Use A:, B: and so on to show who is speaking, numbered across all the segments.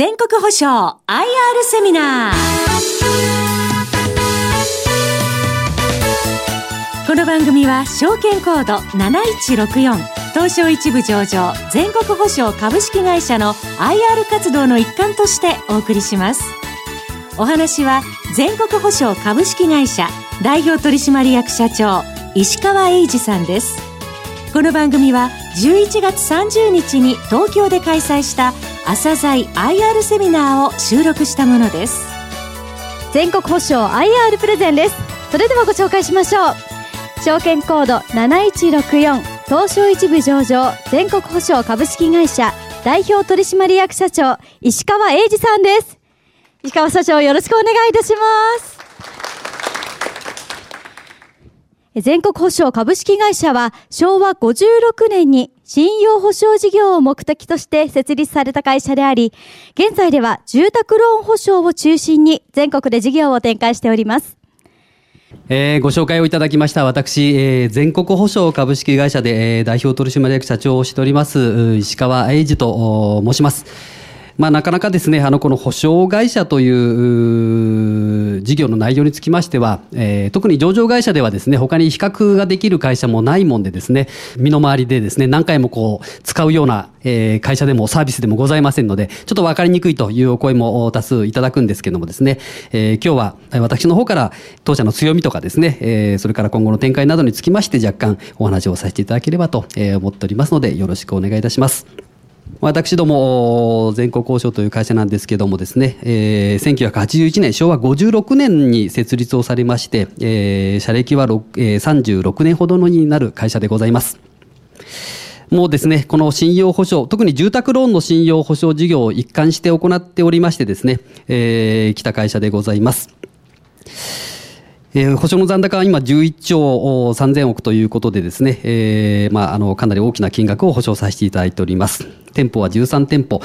A: 全国保証 IR セミナー。この番組は証券コード7164東証一部上場全国保証株式会社の IR 活動の一環としてお送りします。お話は全国保証株式会社代表取締役社長石川英二さんです。この番組は11月30日に東京で開催した朝鮮 IR セミナーを収録したものです。
B: 全国保証 IR プレゼンです。それではご紹介しましょう。証券コード7164東証一部上場全国保証株式会社代表取締役社長石川英二さんです。石川社長よろしくお願いいたします。全国保証株式会社は昭和56年に信用保証事業を目的として設立された会社であり、現在では住宅ローン保証を中心に全国で事業を展開しております。
C: えー、ご紹介をいただきました私、えー、全国保証株式会社で、えー、代表取締役社長をしております石川英二と申します。まあ、なかなかですね、あの、この保証会社という事業の内容につきましては、えー、特に上場会社ではですね、他に比較ができる会社もないもんでですね、身の回りでですね、何回もこう、使うような、えー、会社でもサービスでもございませんので、ちょっと分かりにくいというお声も多数いただくんですけどもですね、えー、今日は私の方から当社の強みとかですね、えー、それから今後の展開などにつきまして若干お話をさせていただければと思っておりますので、よろしくお願いいたします。私ども全国交渉という会社なんですけどもですね、えー、1981年昭和56年に設立をされまして、えー、社歴は、えー、36年ほどのになる会社でございます。もうですね、この信用保証、特に住宅ローンの信用保証事業を一貫して行っておりましてですね、えー、来た会社でございます。えー、保証の残高は今11兆3000億ということでですね、えー、まあ、あの、かなり大きな金額を保証させていただいております。店舗は13店舗。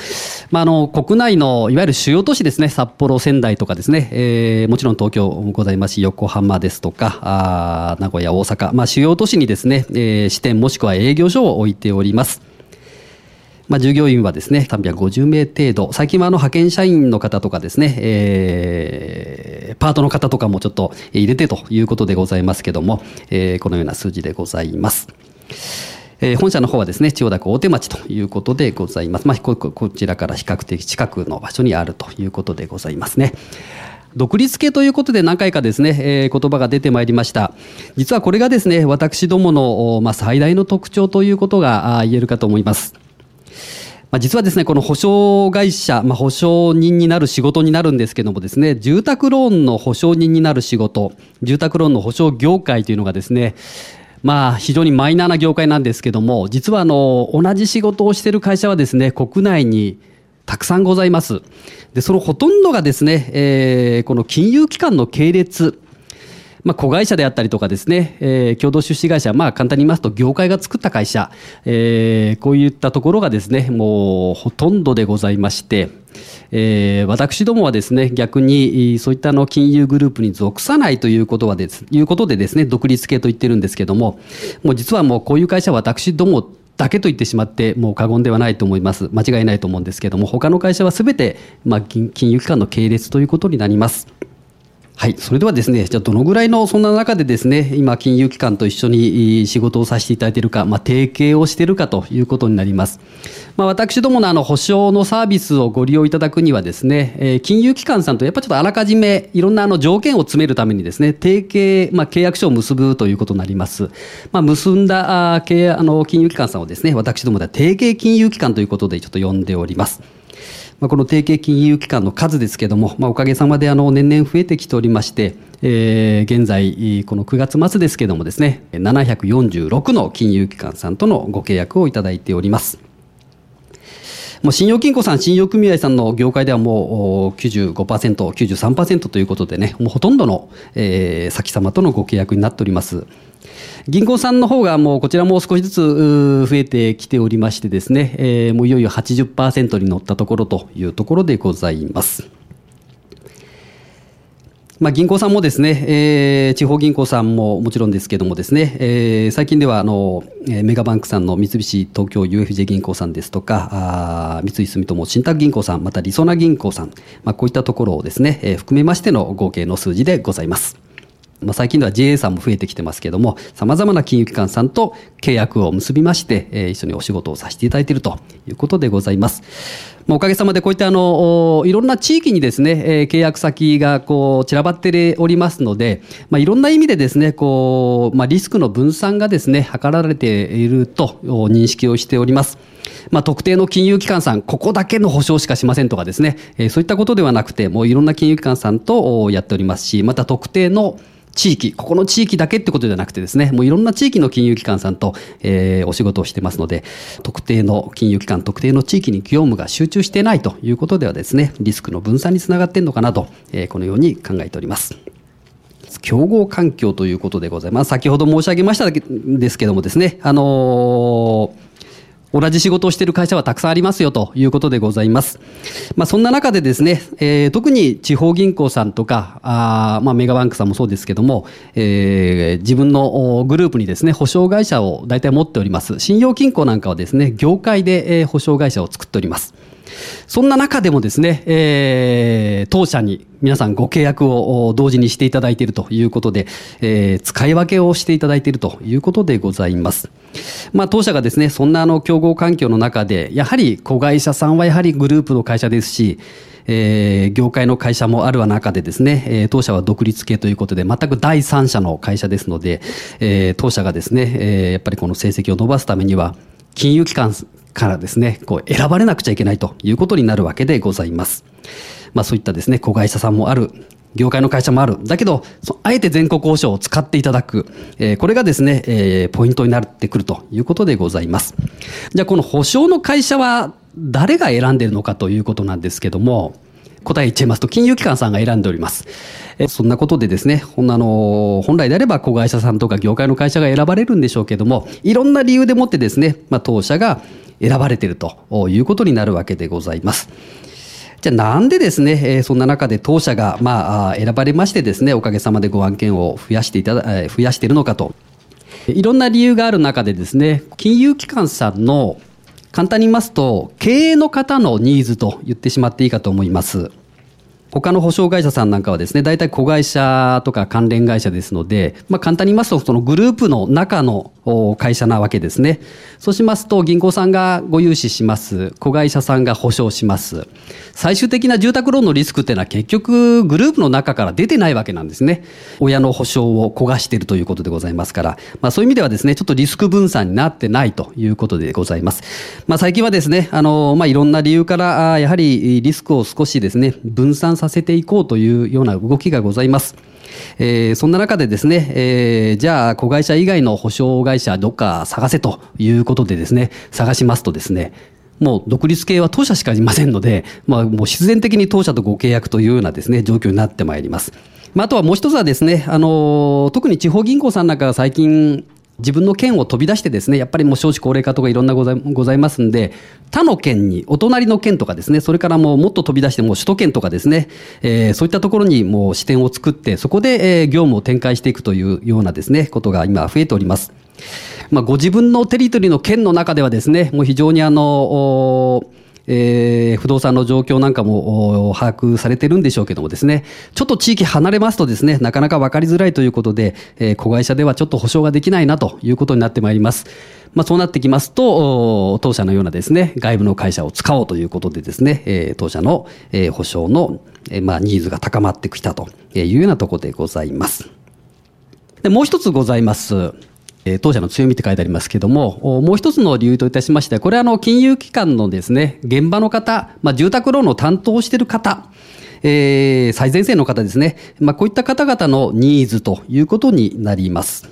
C: まあ、あの、国内のいわゆる主要都市ですね、札幌、仙台とかですね、えー、もちろん東京もございますし、横浜ですとか、あ名古屋、大阪、まあ、主要都市にですね、えー、支店もしくは営業所を置いております。まあ、従業員はですね、350名程度。最近はあの派遣社員の方とかですね、えー、パートの方とかもちょっと入れてということでございますけども、えー、このような数字でございます。えー、本社の方はですね、千代田区大手町ということでございます。まあ、ここちらから比較的近くの場所にあるということでございますね。独立系ということで何回かですね、えー、言葉が出てまいりました。実はこれがですね、私どもの、まあ、最大の特徴ということが言えるかと思います。まあ、実はですね、この保証会社、まあ、保証人になる仕事になるんですけどもですね、住宅ローンの保証人になる仕事、住宅ローンの保証業界というのがですね、まあ、非常にマイナーな業界なんですけども、実はあの、同じ仕事をしている会社はですね、国内にたくさんございます。で、そのほとんどがですね、えー、この金融機関の系列、まあ、子会社であったりとかですね、えー、共同出資会社、まあ、簡単に言いますと、業界が作った会社、えー、こういったところがですね、もうほとんどでございまして、えー、私どもはですね、逆にそういったの金融グループに属さないということはです、いうことでですね、独立系と言ってるんですけども、もう実はもうこういう会社は私どもだけと言ってしまってもう過言ではないと思います。間違いないと思うんですけども、他の会社はすべて、まあ、金融機関の系列ということになります。はい、それではですね、じゃあどのぐらいのそんな中でですね、今金融機関と一緒に仕事をさせていただいているか、まあ、提携をしているかということになります。まあ、私どものあの保証のサービスをご利用いただくにはですね、えー、金融機関さんとやっぱちょっとあらかじめいろんなあの条件を詰めるためにですね、提携、まあ、契約書を結ぶということになります。まあ、結んだあ契約あの金融機関さんをですね、私どもでは提携金融機関ということでちょっと呼んでおります。まあ、この提携金融機関の数ですけれども、まあ、おかげさまであの年々増えてきておりまして、えー、現在、この9月末ですけれどもですね、746の金融機関さんとのご契約をいただいております。もう信用金庫さん、信用組合さんの業界ではもう95%、93%ということでね、もうほとんどの、えー、先様とのご契約になっております。銀行さんの方がもうこちらも少しずつ増えてきておりましてですね、えー、もういよいよ80%に乗ったところというところでございます。まあ、銀行さんもですね、えー、地方銀行さんももちろんですけどもですね、えー、最近ではあの、えー、メガバンクさんの三菱東京 UFJ 銀行さんですとか、あ三井住友信託銀行さん、またりそな銀行さん、まあ、こういったところをですね、えー、含めましての合計の数字でございます。まあ、最近では JA さんも増えてきてますけども、様々な金融機関さんと契約を結びまして、えー、一緒にお仕事をさせていただいているということでございます。おかげさまでこういったあの、いろんな地域にですね、えー、契約先がこう散らばっておりますので、まあ、いろんな意味でですね、こう、まあ、リスクの分散がですね、図られていると認識をしております。まあ、特定の金融機関さん、ここだけの保証しかしませんとかですね、えー、そういったことではなくて、もういろんな金融機関さんとやっておりますし、また特定の地域、ここの地域だけってことじゃなくてですね、もういろんな地域の金融機関さんと、えー、お仕事をしてますので、特定の金融機関、特定の地域に業務が集中していないということではですね、リスクの分散につながっているのかなと、えー、このように考えております。競合環境ということでございます。先ほど申し上げましたですけどもですね、あのー同じ仕事をしている会社はたくさんありますよということでございます。まあ、そんな中でですね、えー、特に地方銀行さんとか、あまあ、メガバンクさんもそうですけども、えー、自分のグループにですね、保証会社を大体持っております。信用金庫なんかはですね、業界で、え、保証会社を作っております。そんな中でもですね、えー、当社に皆さんご契約を同時にしていただいているということで、えー、使い分けをしていただいているということでございます。まあ、当社がですね、そんなあの競合環境の中で、やはり子会社さんはやはりグループの会社ですし、えー、業界の会社もある中でですね、えー、当社は独立系ということで、全く第三者の会社ですので、えー、当社がですね、えー、やっぱりこの成績を伸ばすためには、金融機関からですね、こう選ばれなくちゃいけないということになるわけでございます。まあそういったですね、子会社さんもある、業界の会社もある。だけど、あえて全国保証を使っていただく。えー、これがですね、えー、ポイントになってくるということでございます。じゃあこの保証の会社は誰が選んでいるのかということなんですけども、答え言っちゃいますと、金融機関さんが選んでおります。えそんなことでですね、ほんあの、本来であれば子会社さんとか業界の会社が選ばれるんでしょうけども、いろんな理由でもってですね、まあ、当社が選ばれているということになるわけでございます。じゃあなんでですね、えー、そんな中で当社が、まあ、選ばれましてですね、おかげさまでご案件を増やしていただ、えー、増やしているのかと。いろんな理由がある中でですね、金融機関さんの簡単に言いますと、経営の方のニーズと言ってしまっていいかと思います。他の保証会社さんなんかはですね、大体子会社とか関連会社ですので、まあ簡単に言いますと、そのグループの中の会社なわけですね。そうしますと、銀行さんがご融資します。子会社さんが保証します。最終的な住宅ローンのリスクっていうのは結局グループの中から出てないわけなんですね。親の保証を焦がしているということでございますから、まあそういう意味ではですね、ちょっとリスク分散になってないということでございます。まあ最近はですね、あの、まあいろんな理由から、やはりリスクを少しですね、分散ささせていこうというような動きがございます。えー、そんな中でですね、えー、じゃあ子会社以外の保証会社どっか探せということでですね、探しますとですね、もう独立系は当社しかいませんので、まあ、もう必然的に当社とご契約というようなですね、状況になってまいります。まあ、あとはもう一つはですね、あの、特に地方銀行さんなんかが最近、自分の県を飛び出してですね、やっぱりもう少子高齢化とかいろんなござございますんで、他の県に、お隣の県とかですね、それからもうもっと飛び出してもう首都圏とかですね、えー、そういったところにもう支店を作って、そこで、えー、業務を展開していくというようなですね、ことが今増えております。まあ、ご自分のテリトリーの県の中ではですね、もう非常にあの、えー、不動産の状況なんかも把握されてるんでしょうけどもですね、ちょっと地域離れますとですね、なかなか分かりづらいということで、えー、子会社ではちょっと保証ができないなということになってまいります。まあ、そうなってきますと、当社のようなですね、外部の会社を使おうということでですね、えー、当社の、えー、保証の、えー、まあ、ニーズが高まってきたというようなところでございます。でもう一つございます。当社の強みって書いてありますけども、もう一つの理由といたしまして、これはあの金融機関のですね、現場の方、まあ、住宅ローンを担当している方、えー、最前線の方ですね、まあ、こういった方々のニーズということになります。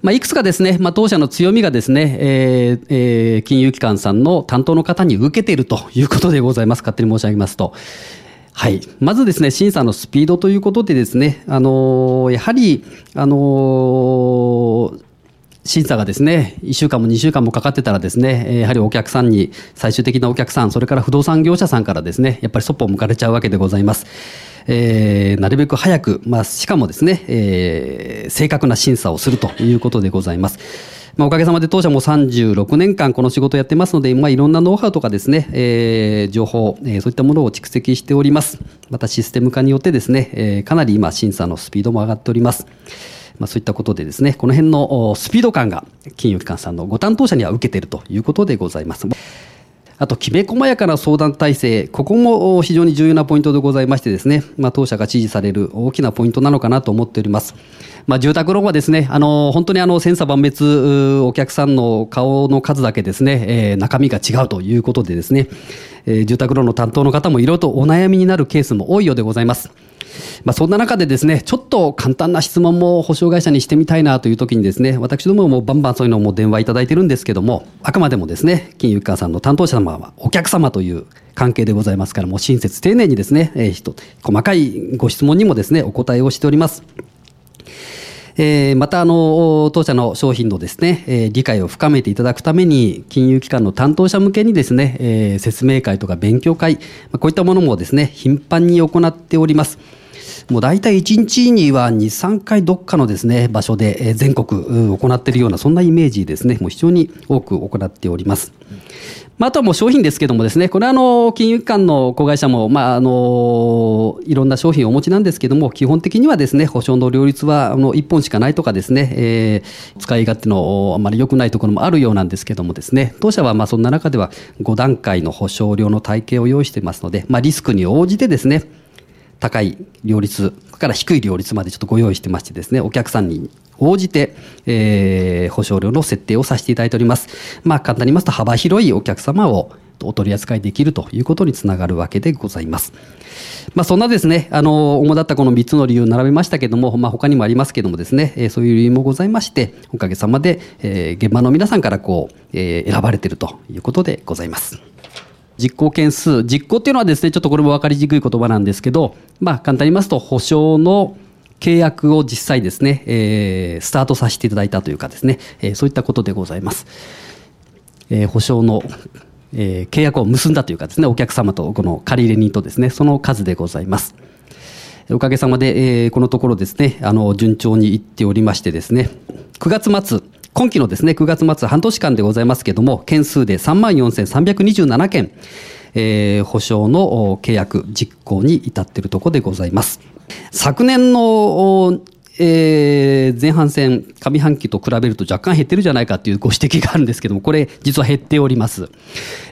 C: まあ、いくつかですね、まあ、当社の強みがですね、えーえー、金融機関さんの担当の方に受けているということでございます。勝手に申し上げますと。はい。まずですね、審査のスピードということでですね、あの、やはり、あの、審査がですね、1週間も2週間もかかってたらですね、やはりお客さんに、最終的なお客さん、それから不動産業者さんからですね、やっぱりそっぽを向かれちゃうわけでございます。えー、なるべく早く、まあ、しかもですね、えー、正確な審査をするということでございます。まあ、おかげさまで当社も36年間この仕事をやってますので、まあ、いろんなノウハウとかですね、えー、情報、えー、そういったものを蓄積しております。またシステム化によってですね、えー、かなり今審査のスピードも上がっております。まあ、そういったことでですね、この辺のスピード感が金融機関さんのご担当者には受けているということでございます。あと、きめ細やかな相談体制、ここも非常に重要なポイントでございましてですね、まあ、当社が支持される大きなポイントなのかなと思っております。まあ、住宅ローンはですね、あの、本当にあの、千差万別、お客さんの顔の数だけですね、えー、中身が違うということでですね、えー、住宅ローンの担当の方もいろいろとお悩みになるケースも多いようでございます。まあ、そんな中でですね、ちょっと簡単な質問も保証会社にしてみたいなという時にですね、私どももバンバンそういうのも電話いただいてるんですけども、あくまでもですね、金融機関さんの担当者様はお客様という関係でございますから、もう親切丁寧にですね、えー、細かいご質問にもですね、お答えをしております。えー、またあの当社の商品のですね、えー、理解を深めていただくために金融機関の担当者向けにですね、えー、説明会とか勉強会、まあ、こういったものもですね頻繁に行っております。もう大体1日には2、3回どっかのですね、場所で全国行っているような、そんなイメージですね、もう非常に多く行っております。まあ、とはもう商品ですけどもですね、これはあの、金融機関の子会社も、まあ、あの、いろんな商品をお持ちなんですけども、基本的にはですね、保証の両立は、あの、1本しかないとかですね、えー、使い勝手のあまり良くないところもあるようなんですけどもですね、当社はまあ、そんな中では5段階の保証料の体系を用意してますので、まあ、リスクに応じてですね、高い両立から低い両立までちょっとご用意してましてですね、お客さんに応じて、えー、保証料の設定をさせていただいております。まあ、簡単に言いますと幅広いお客様をお取り扱いできるということにつながるわけでございます。まあ、そんなですね、あの、主だったこの3つの理由を並べましたけども、まあ、他にもありますけどもですね、えー、そういう理由もございまして、おかげさまで、えー、現場の皆さんからこう、えー、選ばれているということでございます。実行件数、実行っていうのはですね、ちょっとこれも分かりにくい言葉なんですけど、まあ、簡単に言いますと、保証の契約を実際ですね、えー、スタートさせていただいたというかですね、えー、そういったことでございます。えー、保証の、えー、契約を結んだというかですね、お客様とこの借り入れ人とですね、その数でございます。おかげさまで、えー、このところですね、あの、順調にいっておりましてですね、9月末、今期のですね、9月末半年間でございますけども、件数で34,327件、えー、保証の契約実行に至っているところでございます。昨年のえー、前半戦、上半期と比べると若干減ってるじゃないかというご指摘があるんですけども、これ、実は減っております。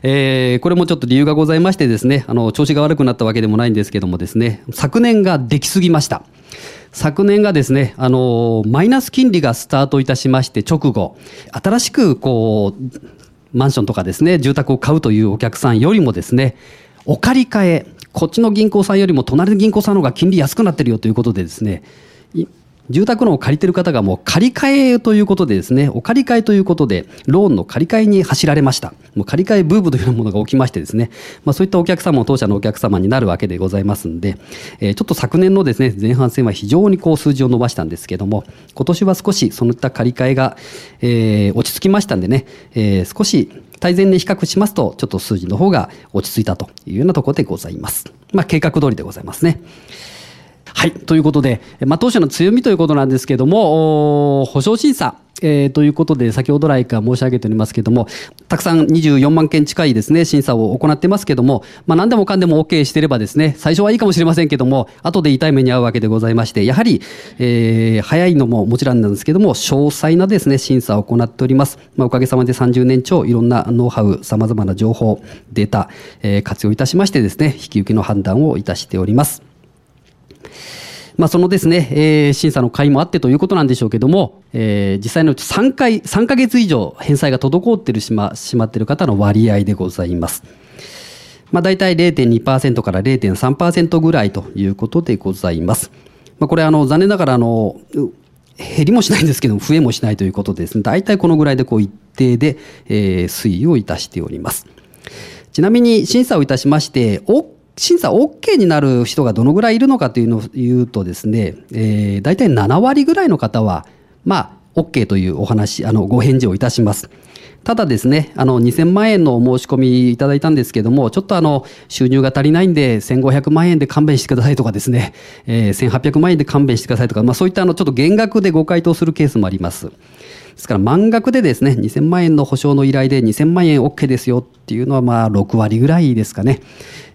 C: えー、これもちょっと理由がございましてですね、あの、調子が悪くなったわけでもないんですけどもですね、昨年ができすぎました。昨年がですね、あの、マイナス金利がスタートいたしまして直後、新しくこう、マンションとかですね、住宅を買うというお客さんよりもですね、お借り換え、こっちの銀行さんよりも隣の銀行さんの方が金利安くなってるよということでですね、住宅ローンを借りてる方がもう借り換えということでですね、お借り換えということで、ローンの借り換えに走られました。もう借り換えブームというようなものが起きましてですね、まあそういったお客様も当社のお客様になるわけでございますんで、えー、ちょっと昨年のですね、前半戦は非常にこう数字を伸ばしたんですけども、今年は少しそういった借り換えが、えー、落ち着きましたんでね、えー、少し対前年比較しますと、ちょっと数字の方が落ち着いたというようなところでございます。まあ計画通りでございますね。はい。ということで、まあ、当社の強みということなんですけども、保証審査。えー、ということで、先ほど来から申し上げておりますけれども、たくさん24万件近いですね、審査を行ってますけども、まあ何でもかんでも OK してればですね、最初はいいかもしれませんけども、後で痛い目に遭うわけでございまして、やはり、え、早いのももちろんなんですけども、詳細なですね、審査を行っております。まあおかげさまで30年超、いろんなノウハウ、様々な情報、データ、え、活用いたしましてですね、引き受けの判断をいたしております。まあ、そのですね、えー、審査の会もあってということなんでしょうけども、えー、実際のうち3回、3ヶ月以上返済が滞ってるしま、しまってる方の割合でございます。まあ、大体0.2%から0.3%ぐらいということでございます。まあ、これあの、残念ながらあの、減りもしないんですけど、増えもしないということでですね、大体このぐらいでこう一定で、えー、推移をいたしております。ちなみに審査をいたしまして、審査 OK になる人がどのぐらいいるのかというのを言うとですね、えー、大体7割ぐらいの方は、まあ、OK というお話、あの、ご返事をいたします。ただですね、あの、2000万円のお申し込みいただいたんですけども、ちょっとあの、収入が足りないんで、1500万円で勘弁してくださいとかですね、えー、1800万円で勘弁してくださいとか、まあそういったあの、ちょっと減額でご回答するケースもあります。ですから満額でですね、2000万円の保証の依頼で2000万円 OK ですよっていうのはまあ6割ぐらいですかね、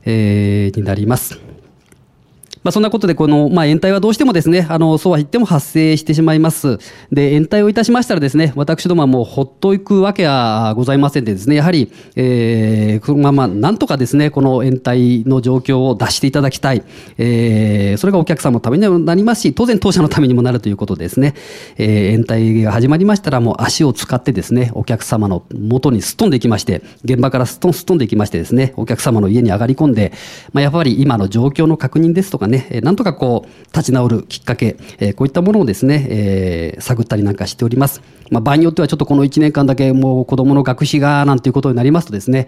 C: えー、になります。まあ、そんなことで、この、まあ、延滞はどうしてもですね、あの、そうは言っても発生してしまいます。で、延滞をいたしましたらですね、私どもはもうほっといくわけはございませんでですね、やはり、えー、このまま、なんとかですね、この延滞の状況を出していただきたい。えー、それがお客様のためにもなりますし、当然当社のためにもなるということですね。えー、延滞が始まりましたら、もう足を使ってですね、お客様の元にすっ飛んでいきまして、現場からすっ飛んすっ飛んでいきましてですね、お客様の家に上がり込んで、まあ、やっぱり今の状況の確認ですとかね、ねなんとかこう、立ち直るきっかけ、えこういったものをですね、えー、探ったりなんかしております。まあ、場合によってはちょっとこの1年間だけもう子供の学費がなんていうことになりますとですね、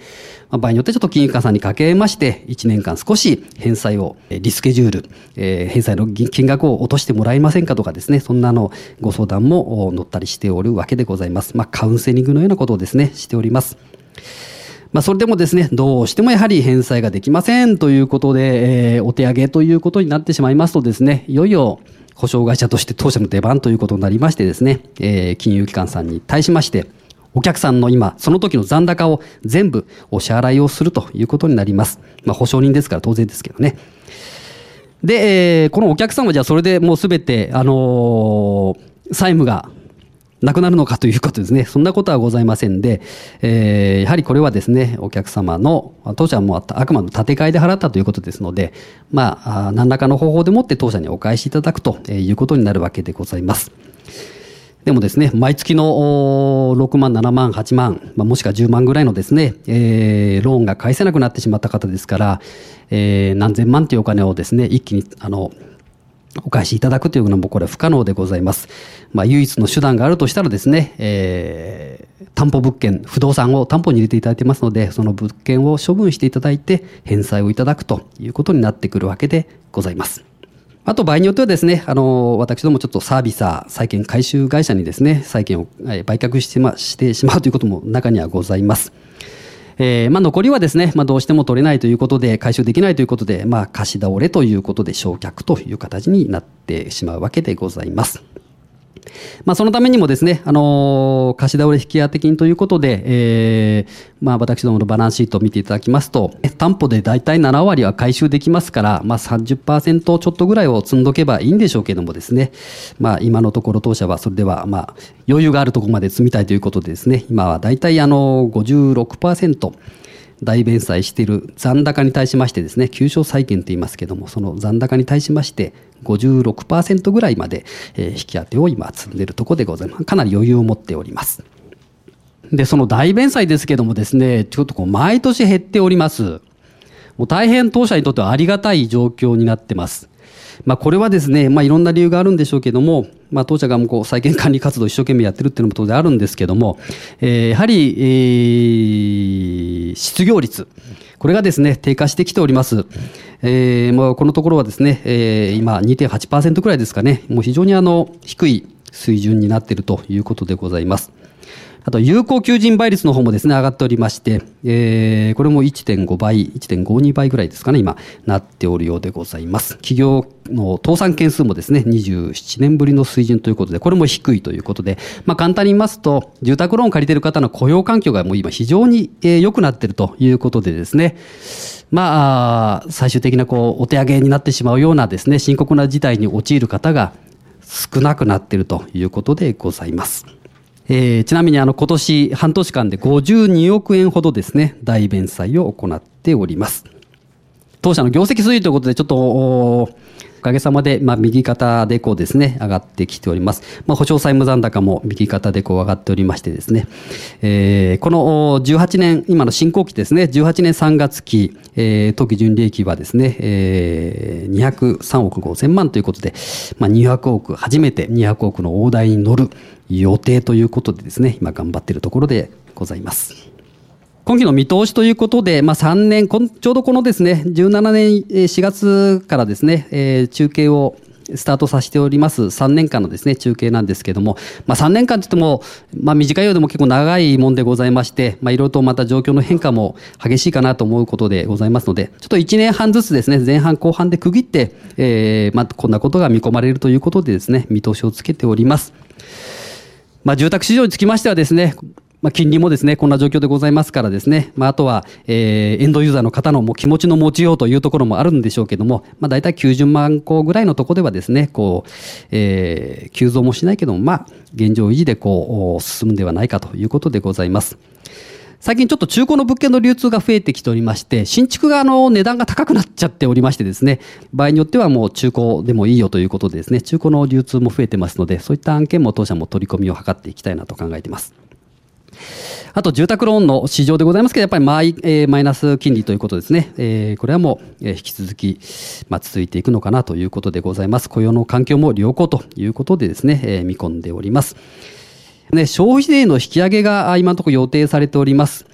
C: まあ、場合によってちょっと金融機関さんにかけまして、1年間少し返済を、リスケジュール、えー、返済の金額を落としてもらえませんかとかですね、そんなのご相談も乗ったりしておるわけでございます。まあ、カウンセリングのようなことをですね、しております。まあ、それでもですね、どうしてもやはり返済ができませんということで、えー、お手上げということになってしまいますとですね、いよいよ保証会社として当社の出番ということになりましてですね、えー、金融機関さんに対しまして、お客さんの今、その時の残高を全部お支払いをするということになります。まあ、保証人ですから当然ですけどね。で、えー、このお客さんはじゃあそれでもうすべて、あのー、債務がなくなるのかということですね。そんなことはございませんで、えー、やはりこれはですね、お客様の、当社はもうあくまで建て替えで払ったということですので、まあ、何らかの方法でもって当社にお返しいただくということになるわけでございます。でもですね、毎月の6万、7万、8万、まあ、もしくは10万ぐらいのですね、えー、ローンが返せなくなってしまった方ですから、えー、何千万というお金をですね、一気に、あの、お返しいただくというのもこれ不可能でございます。まあ、唯一の手段があるとしたらですね、えー、担保物件、不動産を担保に入れていただいてますので、その物件を処分していただいて、返済をいただくということになってくるわけでございます。あと場合によってはですね、あの、私どもちょっとサービサー、債券回収会社にですね、債券を売却してましてしまうということも中にはございます。えー、まあ、残りはですね、まあ、どうしても取れないということで、回収できないということで、まあ、貸し倒れということで、焼却という形になってしまうわけでございます。まあ、そのためにもですね、あのー、貸し倒れ引き当て金ということで、えー、まあ、私どものバランスシートを見ていただきますと、担保で大体7割は回収できますから、まあ30%ちょっとぐらいを積んどけばいいんでしょうけどもですね、まあ、今のところ当社はそれでは、まあ、余裕があるところまで積みたいということでですね、今は大体あの56%、大弁済している残高に対しましてですね、急所債権と言いますけども、その残高に対しまして、56%ぐらいまで、え引き当てを今積んでいるところでございます。かなり余裕を持っております。で、その大弁済ですけどもですね、ちょっとこう毎年減っております。もう大変当社にとってはありがたい状況になってます。まあ、これはですね、まあ、いろんな理由があるんでしょうけども、まあ、当社がもうこう再建管理活動を一生懸命やってるっていうのも当然あるんですけども、えー、やはり、えー、失業率、これがですね、低下してきております。えー、まあ、このところはですね、えー、今2.8%くらいですかね、もう非常にあの、低い水準になっているということでございます。あと、有効求人倍率の方もですね、上がっておりまして、えー、これも1.5倍、1.52倍ぐらいですかね、今、なっておるようでございます。企業の倒産件数もですね、27年ぶりの水準ということで、これも低いということで、まあ、簡単に言いますと、住宅ローンを借りている方の雇用環境がもう今非常に良くなっているということでですね、まあ、最終的なこう、お手上げになってしまうようなですね、深刻な事態に陥る方が少なくなっているということでございます。えー、ちなみにあの今年半年間で52億円ほどですね、大弁済を行っております。当社の業績推移ということで、ちょっと、おかげさまで、まあ、右肩でこうですね、上がってきております。まあ、保証債務残高も右肩でこう上がっておりましてですね、えー、この18年、今の進行期ですね、18年3月期、えー、当期純利益はですね、えー、203億5千万ということで、まあ、200億、初めて200億の大台に乗る予定ということでですね、今頑張っているところでございます。今期の見通しということで、まあ、3年、ちょうどこのですね、17年4月からですね、え、中継をスタートさせております3年間のですね、中継なんですけども、まあ3年間といっても、まあ短いようでも結構長いもんでございまして、まあいろいろとまた状況の変化も激しいかなと思うことでございますので、ちょっと1年半ずつですね、前半後半で区切って、えー、まあこんなことが見込まれるということでですね、見通しをつけております。まあ住宅市場につきましてはですね、まあ、金利もですね、こんな状況でございますからですね、まあ、あとは、えー、エンドユーザーの方のもう気持ちの持ちようというところもあるんでしょうけども、まあ、大体90万個ぐらいのところではですね、こう、えー、急増もしないけども、まあ、現状維持でこう、進むんではないかということでございます。最近ちょっと中古の物件の流通が増えてきておりまして、新築があの値段が高くなっちゃっておりましてですね、場合によってはもう中古でもいいよということでですね、中古の流通も増えてますので、そういった案件も当社も取り込みを図っていきたいなと考えています。あと住宅ローンの市場でございますけど、やっぱりマイ,、えー、マイナス金利ということですね。えー、これはもう、え、引き続き、まあ、続いていくのかなということでございます。雇用の環境も良好ということでですね、えー、見込んでおります。ね、消費税の引き上げが今のところ予定されております。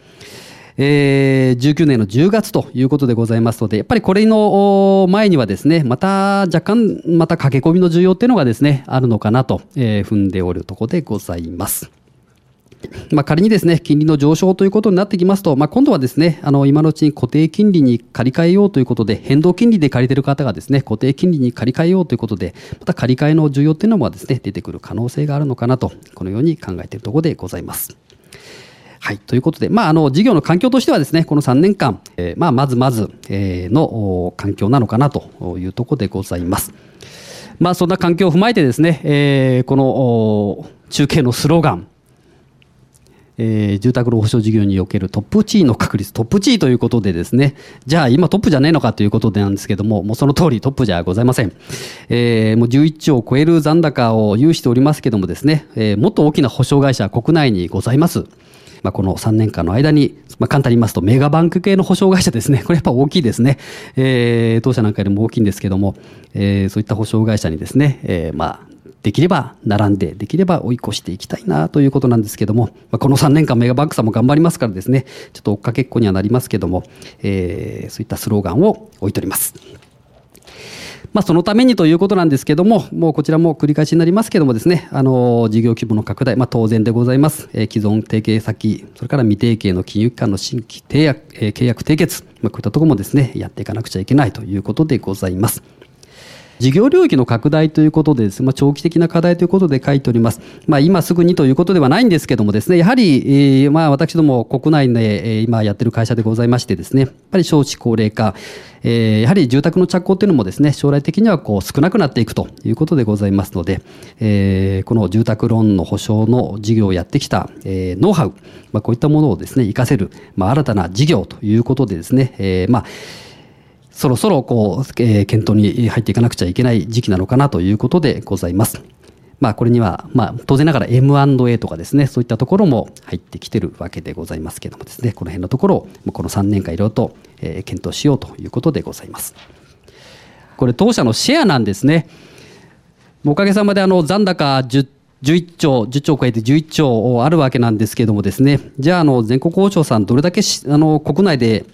C: えー、19年の10月ということでございますので、やっぱりこれの前にはですね、また若干、また駆け込みの需要っていうのがですね、あるのかなと、え、踏んでおるところでございます。まあ、仮にですね、金利の上昇ということになってきますと、まあ、今度はですね、あの、今のうちに固定金利に借り換えようということで、変動金利で借りてる方がですね、固定金利に借り換えようということで、また借り換えの需要っていうのもですね、出てくる可能性があるのかなと、このように考えているところでございます。はい。ということで、まあ、あの、事業の環境としてはですね、この3年間、えー、まあ、まずまず、えー、の環境なのかなというところでございます。まあ、そんな環境を踏まえてですね、えー、この、中継のスローガン、えー、住宅ロー保証事業におけるトップ地位の確率、トップ地位ということでですね、じゃあ今トップじゃねえのかということでなんですけども、もうその通りトップじゃございません。えー、もう11兆を超える残高を有しておりますけどもですね、えー、もっと大きな保証会社国内にございます。まあ、この3年間の間に、まあ、簡単に言いますと、メガバンク系の保証会社ですね。これやっぱ大きいですね。えー、当社なんかよりも大きいんですけども、えー、そういった保証会社にですね、えー、まあ、できれば並んで、できれば追い越していきたいなということなんですけども、まあ、この3年間メガバンクさんも頑張りますからですね、ちょっと追っかけっこにはなりますけども、えー、そういったスローガンを置いております。まあ、そのためにということなんですけども、もうこちらも繰り返しになりますけどもですね、あの、事業規模の拡大、まあ、当然でございます。えー、既存提携先、それから未提携の金融機関の新規契約、えー、契約締結、まあ、こういったところもですね、やっていかなくちゃいけないということでございます。事業領域の拡大ということでです、まあ、長期的な課題ということで書いております。まあ、今すぐにということではないんですけどもですね、やはり、えー、まあ、私ども国内で、えー、今やってる会社でございましてですね、やっぱり少子高齢化、えー、やはり住宅の着工というのもですね、将来的にはこう少なくなっていくということでございますので、えー、この住宅ローンの保証の事業をやってきた、えー、ノウハウ、まあ、こういったものをですね、活かせる、まあ、新たな事業ということでですね、えー、まあ、そろそろこう、えー、検討に入っていかなくちゃいけない時期なのかなということでございます。まあ、これには、まあ、当然ながら M&A とかですね、そういったところも入ってきてるわけでございますけどもですね、この辺のところを、この3年間いろいろと、えー、検討しようということでございます。これ、当社のシェアなんですね。おかげさまで、あの、残高10 11兆、10兆を超えて11兆あるわけなんですけれどもですね、じゃあ、あの、全国交渉さん、どれだけあの、国内で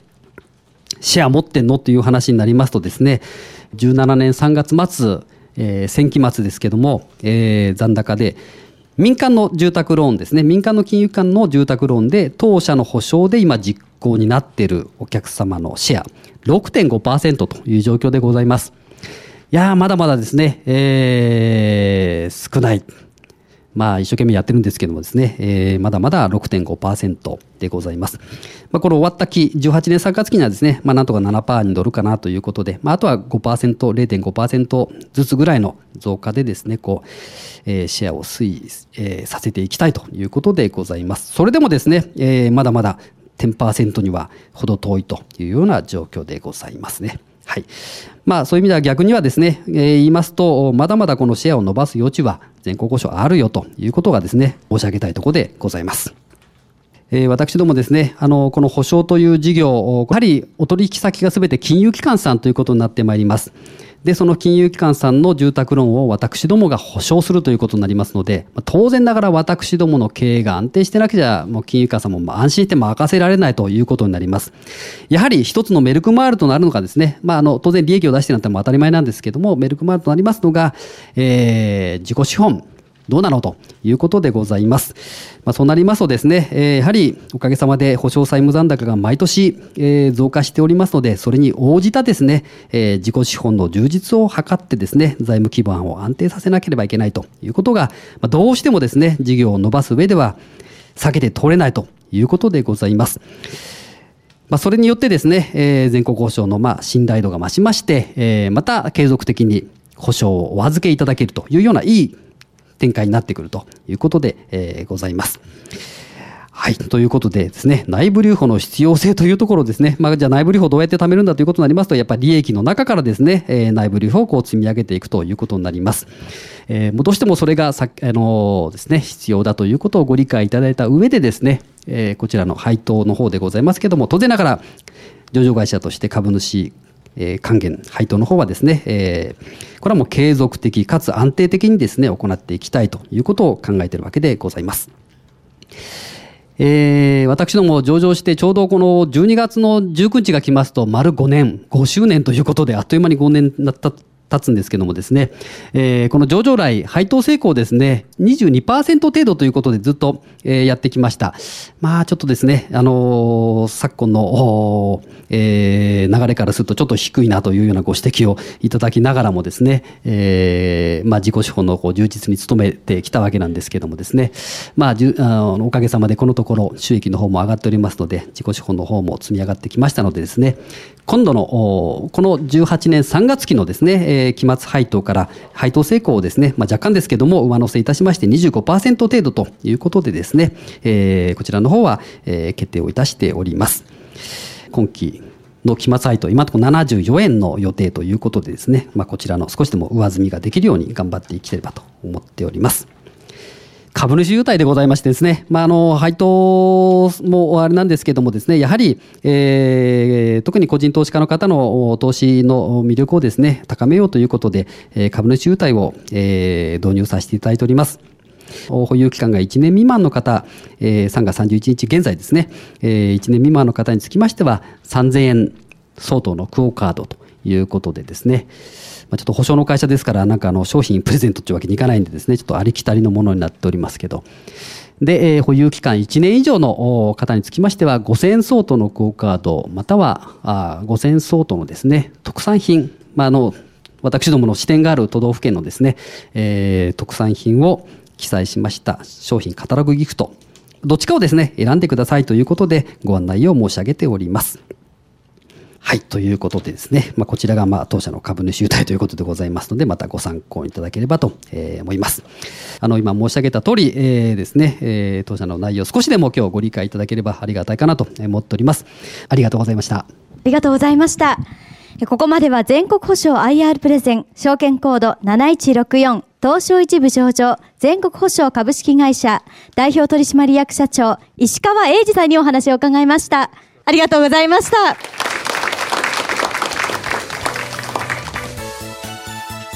C: シェア持ってんの？っていう話になりますとですね、17年3月末、えー、先期末ですけども、えー、残高で、民間の住宅ローンですね、民間の金融機関の住宅ローンで、当社の保証で今実行になっているお客様のシェア、6.5%という状況でございます。いやー、まだまだですね、えー、少ない。まあ、一生懸命やってるんですけどもですね、えー、まだまだ6.5%でございます。まあ、この終わった期、18年3月期にはですね、まあ、なんとか7%に乗るかなということで、まあ、あとは5%、0.5%ずつぐらいの増加でですね、こう、えー、シェアを推移、えー、させていきたいということでございます。それでもですね、えー、まだまだ10%には程遠いというような状況でございますね。はい。まあそういう意味では逆にはですね、えー、言いますと、まだまだこのシェアを伸ばす余地は全国交渉あるよということがですね、申し上げたいところでございます。えー、私どもですね、あの、この保証という事業、やはりお取引先がすべて金融機関さんということになってまいります。で、その金融機関さんの住宅ローンを私どもが保証するということになりますので、当然ながら私どもの経営が安定してなきゃ、もう金融機関さんも安心して任せられないということになります。やはり一つのメルクマールとなるのがですね、まあ、あの、当然利益を出してなんても当たり前なんですけども、メルクマールとなりますのが、えー、自己資本、どうなのということでございます。まあ、そうなりますとですね、えー、やはりおかげさまで保証債務残高が毎年、えー、増加しておりますので、それに応じたですね、えー、自己資本の充実を図ってですね、財務基盤を安定させなければいけないということが、まあ、どうしてもですね、事業を伸ばす上では避けて通れないということでございます。まあ、それによってですね、えー、全国保証のまあ信頼度が増しまして、えー、また継続的に保証をお預けいただけるというようないい展開になってくるということで、えー、ございます。はい。ということでですね、内部留保の必要性というところですね。まあ、じゃあ内部留保どうやって貯めるんだということになりますと、やっぱり利益の中からですね、えー、内部留保をこう積み上げていくということになります。えー、もうどうしてもそれがさ、あのー、ですね、必要だということをご理解いただいた上でですね、えー、こちらの配当の方でございますけども、当然ながら、上場会社として株主えー、還元、配当の方はですね、えー、これはもう継続的かつ安定的にですね、行っていきたいということを考えているわけでございます。えー、私ども上場してちょうどこの12月の19日が来ますと丸5年、5周年ということであっという間に5年になった経つんですけどもですね、えー、この上場来、配当成功ですね、22%程度ということでずっと、えー、やってきました。まあちょっとですね、あのー、昨今の、えー、流れからするとちょっと低いなというようなご指摘をいただきながらもですね、えー、まあ自己資本のこう充実に努めてきたわけなんですけどもですね、まあじゅあのおかげさまでこのところ収益の方も上がっておりますので、自己資本の方も積み上がってきましたのでですね、今度のこの18年3月期のですね、期末配当から配当成功をですね、まあ、若干ですけども上乗せいたしまして25%程度ということでですね、えー、こちらの方は、決定をいたしております。今期の期末配当、今のところ74円の予定ということでですね、まあ、こちらの少しでも上積みができるように頑張っていければと思っております。株主優待でございましてですね、まあ、あの、配当もあれなんですけどもですね、やはり、えー、特に個人投資家の方の投資の魅力をですね、高めようということで、株主優待を、えー、導入させていただいております。保有期間が1年未満の方、えー、3月31日現在ですね、えー、1年未満の方につきましては、3000円相当のクオカードということでですね、まあ、ちょっと保証の会社ですから、なんかあの商品プレゼントっていうわけにいかないんでですね、ちょっとありきたりのものになっておりますけど、で、えー、保有期間1年以上の方につきましては、5000円相当のクオカード、またはあ5000円相当のですね、特産品、まあ、あの、私どもの支店がある都道府県のですね、えー、特産品を記載しました商品カタログギフト、どっちかをですね、選んでくださいということでご案内を申し上げております。はい。ということでですね、まあ、こちらがまあ当社の株主優待ということでございますので、またご参考いただければと、えー、思います。あの、今申し上げた通り、えー、ですね、えー、当社の内容少しでも今日ご理解いただければありがたいかなと思っております。ありがとうございました。あ
B: りがとうございました。ここまでは全国保証 IR プレゼン、証券コード7164、東証一部上場、全国保証株式会社、代表取締役社長、石川英二さんにお話を伺いました。ありがとうございました。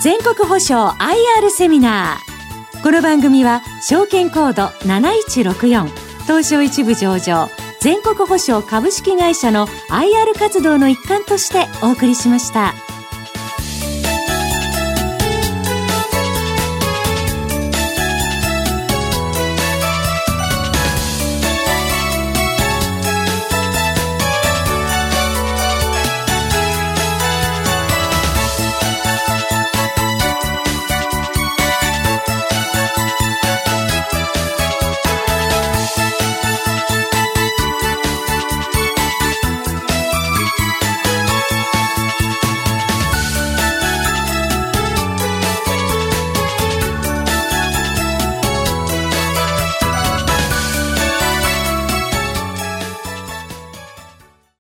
A: 全国保証 IR セミナーこの番組は証券コード7164東証一部上場全国保証株式会社の IR 活動の一環としてお送りしました。